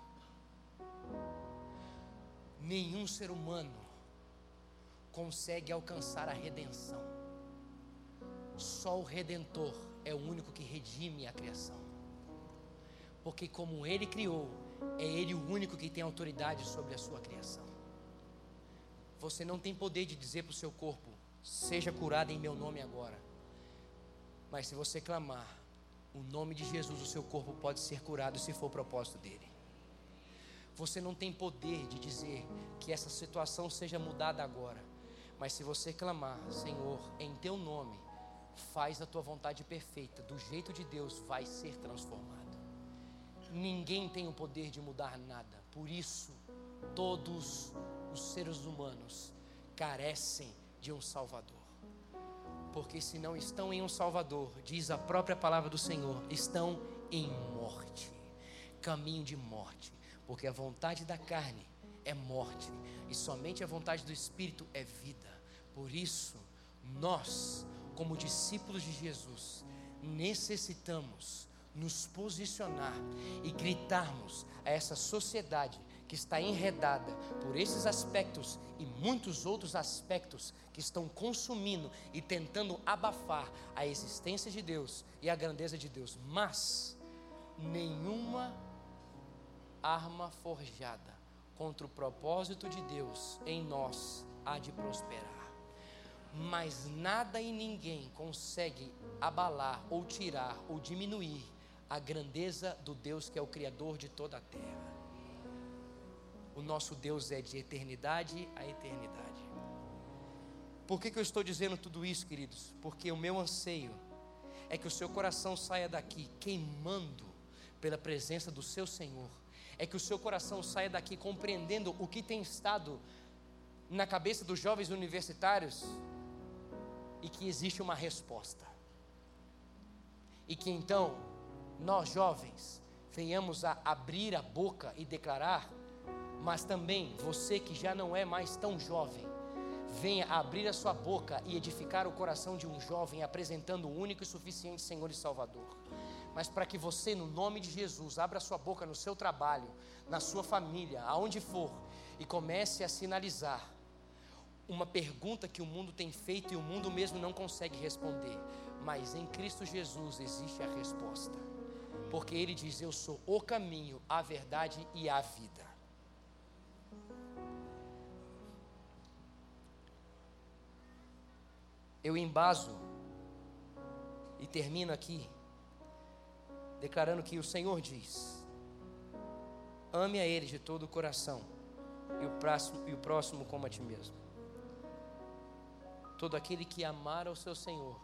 Nenhum ser humano consegue alcançar a redenção. Só o Redentor é o único que redime a criação. Porque, como Ele criou, é Ele o único que tem autoridade sobre a sua criação. Você não tem poder de dizer para o seu corpo: seja curado em meu nome agora. Mas se você clamar o nome de Jesus, o seu corpo pode ser curado se for o propósito dele. Você não tem poder de dizer que essa situação seja mudada agora. Mas se você clamar, Senhor, em teu nome, faz a tua vontade perfeita, do jeito de Deus vai ser transformado. Ninguém tem o poder de mudar nada. Por isso, todos os seres humanos carecem de um Salvador. Porque se não estão em um Salvador, diz a própria palavra do Senhor, estão em morte caminho de morte. Porque a vontade da carne é morte, e somente a vontade do Espírito é vida. Por isso, nós, como discípulos de Jesus, necessitamos nos posicionar e gritarmos a essa sociedade que está enredada por esses aspectos e muitos outros aspectos que estão consumindo e tentando abafar a existência de Deus e a grandeza de Deus. Mas nenhuma arma forjada contra o propósito de Deus em nós há de prosperar. Mas nada e ninguém consegue abalar ou tirar ou diminuir a grandeza do Deus que é o Criador de toda a terra. O nosso Deus é de eternidade a eternidade. Por que, que eu estou dizendo tudo isso, queridos? Porque o meu anseio é que o seu coração saia daqui queimando pela presença do seu Senhor. É que o seu coração saia daqui compreendendo o que tem estado na cabeça dos jovens universitários e que existe uma resposta. E que então nós jovens venhamos a abrir a boca e declarar, mas também você que já não é mais tão jovem, venha abrir a sua boca e edificar o coração de um jovem, apresentando o único e suficiente Senhor e Salvador. Mas para que você, no nome de Jesus, abra sua boca no seu trabalho, na sua família, aonde for, e comece a sinalizar uma pergunta que o mundo tem feito e o mundo mesmo não consegue responder. Mas em Cristo Jesus existe a resposta porque ele diz: Eu sou o caminho, a verdade e a vida. Eu embaso e termino aqui, declarando que o Senhor diz: Ame a Ele de todo o coração, e o próximo, e o próximo como a ti mesmo. Todo aquele que amar ao seu Senhor,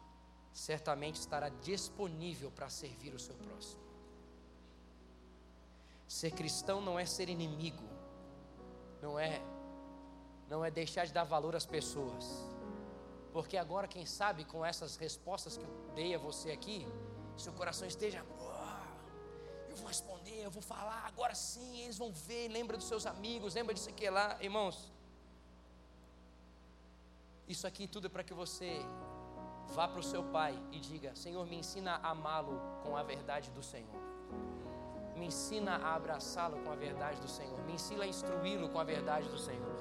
certamente estará disponível para servir o seu próximo. Ser cristão não é ser inimigo, não é não é deixar de dar valor às pessoas. Porque agora, quem sabe, com essas respostas que eu dei a você aqui, seu coração esteja, eu vou responder, eu vou falar, agora sim, eles vão ver, lembra dos seus amigos, lembra disso aqui lá, irmãos. Isso aqui tudo é para que você vá para o seu pai e diga: Senhor, me ensina a amá-lo com a verdade do Senhor. Me ensina a abraçá-lo com a verdade do Senhor. Me ensina a instruí-lo com a verdade do Senhor.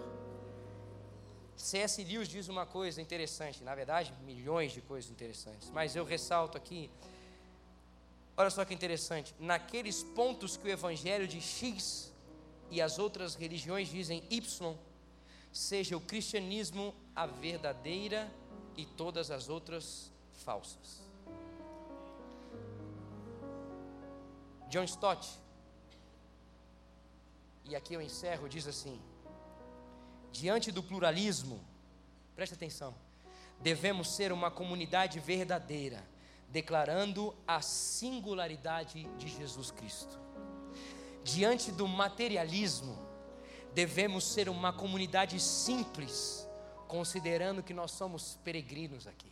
C.S. Lewis diz uma coisa interessante, na verdade, milhões de coisas interessantes, mas eu ressalto aqui. Olha só que interessante, naqueles pontos que o evangelho de X e as outras religiões dizem Y, seja o cristianismo a verdadeira e todas as outras falsas. John Stott, e aqui eu encerro, diz assim: diante do pluralismo, preste atenção, devemos ser uma comunidade verdadeira, declarando a singularidade de Jesus Cristo. Diante do materialismo, devemos ser uma comunidade simples, considerando que nós somos peregrinos aqui.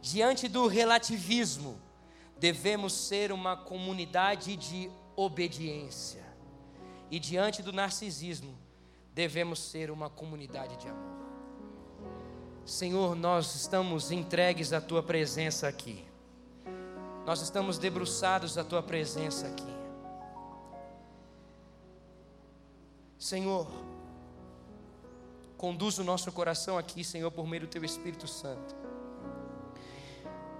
Diante do relativismo, devemos ser uma comunidade de obediência. E diante do narcisismo, devemos ser uma comunidade de amor. Senhor, nós estamos entregues à tua presença aqui. Nós estamos debruçados à tua presença aqui. Senhor, conduz o nosso coração aqui, Senhor, por meio do teu Espírito Santo.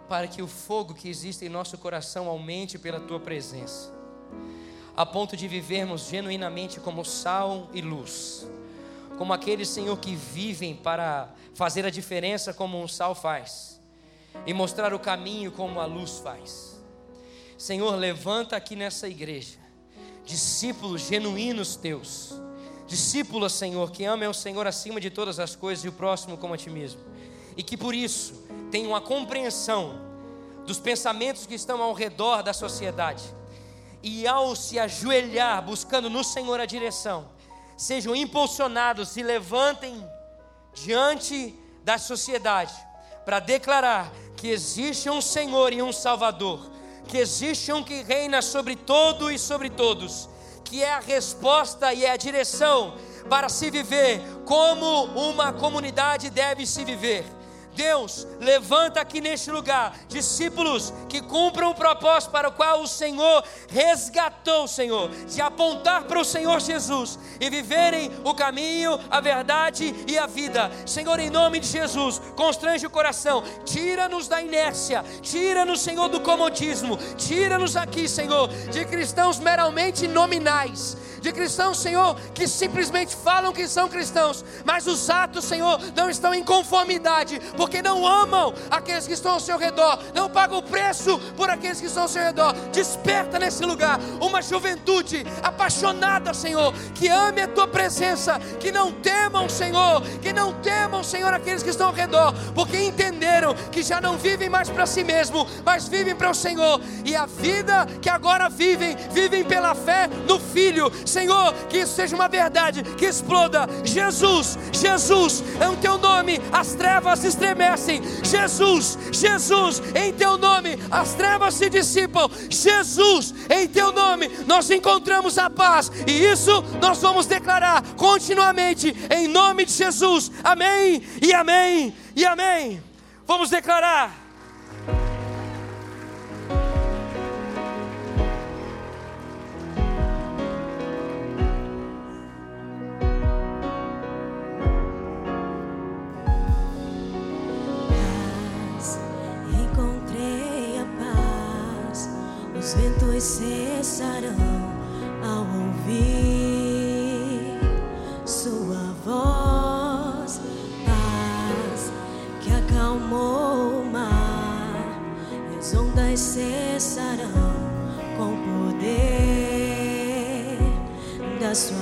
Para que o fogo que existe em nosso coração aumente pela tua presença, a ponto de vivermos genuinamente como sal e luz, como aqueles, Senhor, que vivem para fazer a diferença como um sal faz e mostrar o caminho como a luz faz. Senhor, levanta aqui nessa igreja discípulos genuínos teus, discípulos, Senhor, que amem o Senhor acima de todas as coisas e o próximo como a ti mesmo, e que por isso tenham a compreensão dos pensamentos que estão ao redor da sociedade, e ao se ajoelhar buscando no Senhor a direção, sejam impulsionados, e levantem diante da sociedade para declarar que existe um Senhor e um Salvador, que existe um que reina sobre todo e sobre todos, que é a resposta e é a direção para se viver como uma comunidade deve se viver. Deus, levanta aqui neste lugar discípulos que cumpram o propósito para o qual o Senhor resgatou, Senhor, de apontar para o Senhor Jesus e viverem o caminho, a verdade e a vida. Senhor, em nome de Jesus, constrange o coração, tira-nos da inércia, tira-nos, Senhor, do comodismo, tira-nos aqui, Senhor, de cristãos meramente nominais de cristãos, Senhor, que simplesmente falam que são cristãos, mas os atos, Senhor, não estão em conformidade, porque não amam aqueles que estão ao seu redor, não pagam o preço por aqueles que estão ao seu redor. Desperta nesse lugar uma juventude apaixonada, Senhor, que ame a tua presença, que não temam, Senhor, que não temam, Senhor, aqueles que estão ao redor, porque entenderam que já não vivem mais para si mesmo, mas vivem para o Senhor, e a vida que agora vivem, vivem pela fé no Filho. Senhor, que isso seja uma verdade, que exploda. Jesus, Jesus, em teu nome as trevas se estremecem. Jesus, Jesus, em teu nome as trevas se dissipam. Jesus, em teu nome nós encontramos a paz, e isso nós vamos declarar continuamente, em nome de Jesus. Amém, e amém, e amém. Vamos declarar. Cessarão ao ouvir sua voz, paz que acalmou o mar, e as ondas cessarão com o poder da sua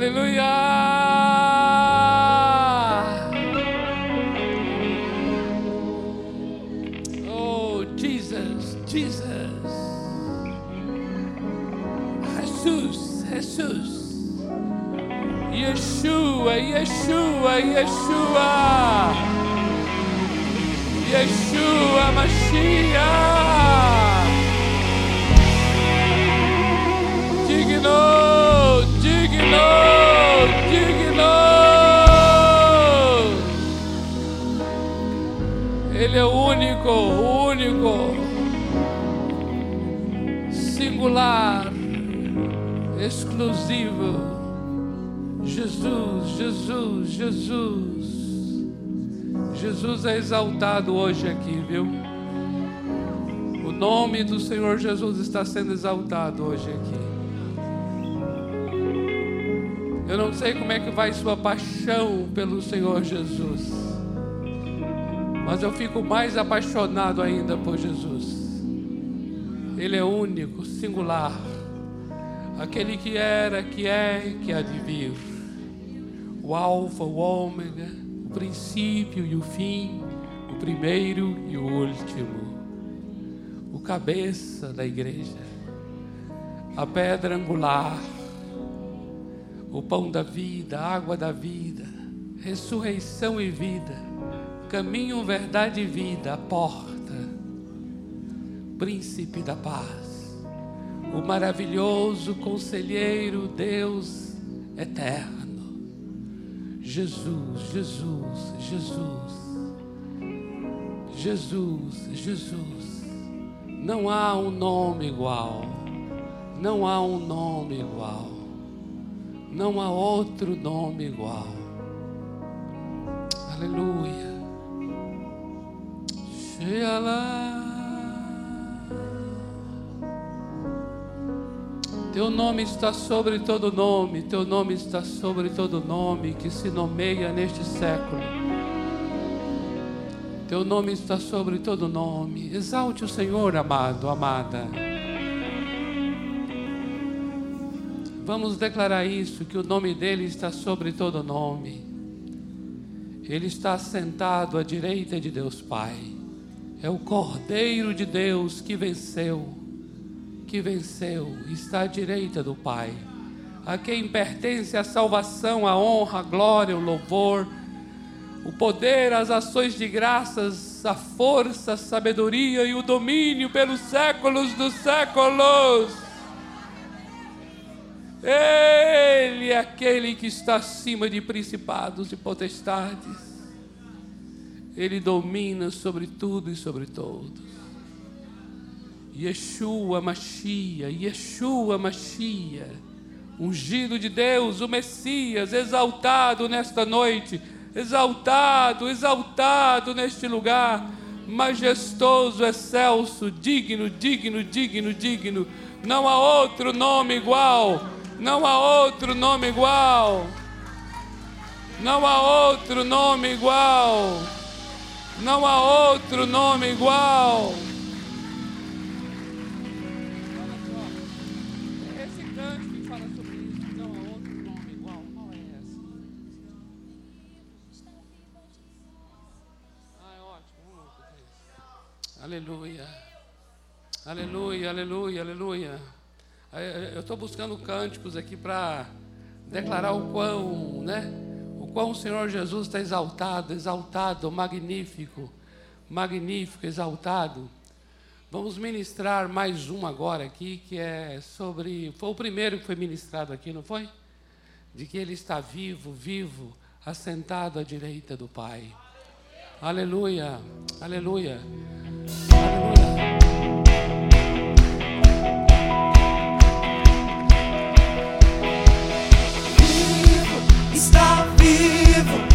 Aleluia! Exaltado hoje aqui, viu? O nome do Senhor Jesus está sendo exaltado hoje aqui. Eu não sei como é que vai sua paixão pelo Senhor Jesus. Mas eu fico mais apaixonado ainda por Jesus. Ele é único, singular. Aquele que era, que é, que há de vir. O Alfa, o Ômega, o princípio e o fim, primeiro e o último. O cabeça da igreja. A pedra angular. O pão da vida, a água da vida, ressurreição e vida caminho, verdade e vida, a porta, príncipe da paz, o maravilhoso conselheiro, Deus eterno, Jesus, Jesus, Jesus, Jesus, Jesus, não há um nome igual, não há um nome igual, não há outro nome igual. Aleluia. Sheala. Teu nome está sobre todo nome, teu nome está sobre todo nome que se nomeia neste século. Teu nome está sobre todo nome. Exalte o Senhor, amado, amada. Vamos declarar isso, que o nome dele está sobre todo nome. Ele está sentado à direita de Deus Pai. É o Cordeiro de Deus que venceu, que venceu, está à direita do Pai. A quem pertence a salvação, a honra, a glória, o louvor, o poder, as ações de graças, a força, a sabedoria e o domínio pelos séculos dos séculos. Ele é aquele que está acima de principados e potestades. Ele domina sobre tudo e sobre todos. Yeshua Machia, Yeshua Machia, ungido de Deus, o Messias, exaltado nesta noite exaltado, exaltado neste lugar, majestoso, excelso, digno, digno, digno, digno. Não há outro nome igual, não há outro nome igual, não há outro nome igual, não há outro nome igual. Aleluia. Aleluia, aleluia, aleluia. Eu estou buscando cânticos aqui para declarar o quão, né? O quão o Senhor Jesus está exaltado, exaltado, magnífico, magnífico, exaltado. Vamos ministrar mais um agora aqui, que é sobre. Foi o primeiro que foi ministrado aqui, não foi? De que ele está vivo, vivo, assentado à direita do Pai. Aleluia, aleluia. vivo.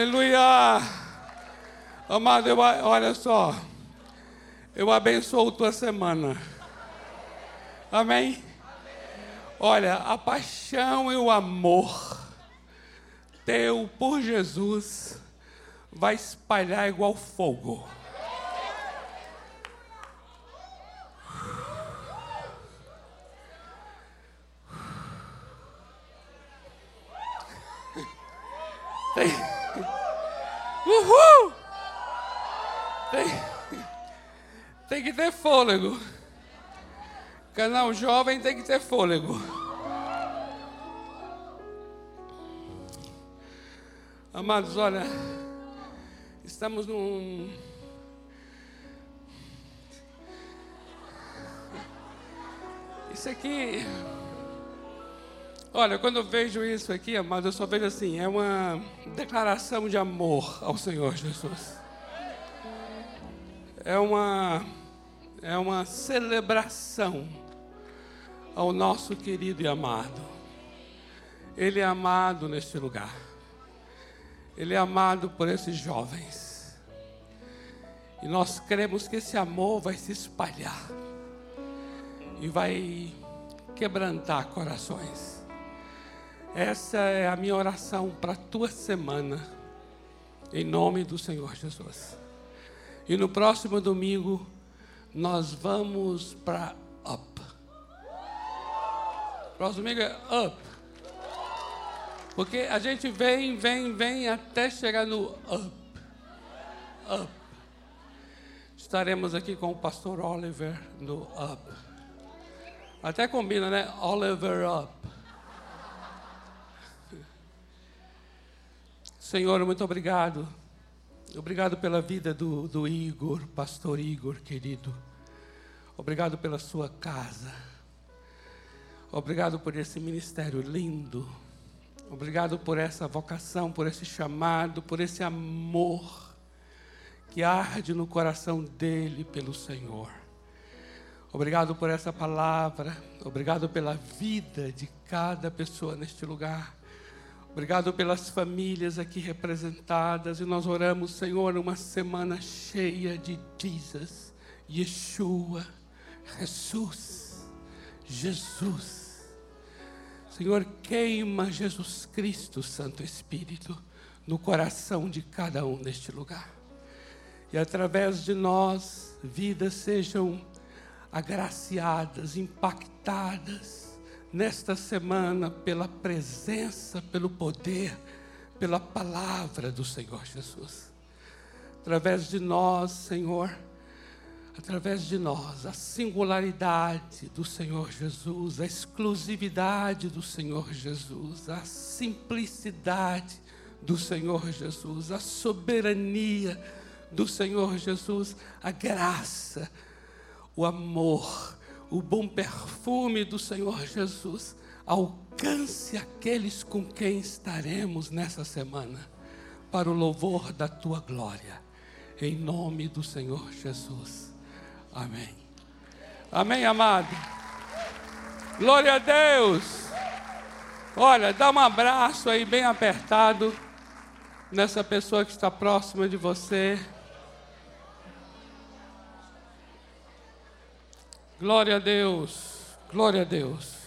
Aleluia! Amado, eu, olha só. Eu abençoo tua semana. Amém? Olha, a paixão e o amor teu por Jesus vai espalhar igual fogo. Tem, uhul! Tem, tem que ter fôlego. Canal jovem tem que ter fôlego. Amados, olha, estamos num. Isso aqui. Olha, quando eu vejo isso aqui, amado, eu só vejo assim: é uma declaração de amor ao Senhor Jesus. É uma, é uma celebração ao nosso querido e amado. Ele é amado neste lugar. Ele é amado por esses jovens. E nós cremos que esse amor vai se espalhar e vai quebrantar corações. Essa é a minha oração para a tua semana, em nome do Senhor Jesus. E no próximo domingo, nós vamos para Up. Próximo domingo é Up. Porque a gente vem, vem, vem até chegar no Up. Up. Estaremos aqui com o pastor Oliver no Up. Até combina, né? Oliver Up. Senhor, muito obrigado. Obrigado pela vida do, do Igor, pastor Igor, querido. Obrigado pela sua casa. Obrigado por esse ministério lindo. Obrigado por essa vocação, por esse chamado, por esse amor que arde no coração dele pelo Senhor. Obrigado por essa palavra. Obrigado pela vida de cada pessoa neste lugar. Obrigado pelas famílias aqui representadas e nós oramos, Senhor, uma semana cheia de Jesus, Yeshua, Jesus, Jesus. Senhor, queima Jesus Cristo, Santo Espírito, no coração de cada um neste lugar. E através de nós, vidas sejam agraciadas, impactadas nesta semana pela presença, pelo poder, pela palavra do Senhor Jesus. Através de nós, Senhor, através de nós, a singularidade do Senhor Jesus, a exclusividade do Senhor Jesus, a simplicidade do Senhor Jesus, a soberania do Senhor Jesus, a graça, o amor, o bom perfume do Senhor Jesus alcance aqueles com quem estaremos nessa semana, para o louvor da tua glória, em nome do Senhor Jesus. Amém. Amém, amado. Glória a Deus. Olha, dá um abraço aí bem apertado nessa pessoa que está próxima de você. Glória a Deus, glória a Deus.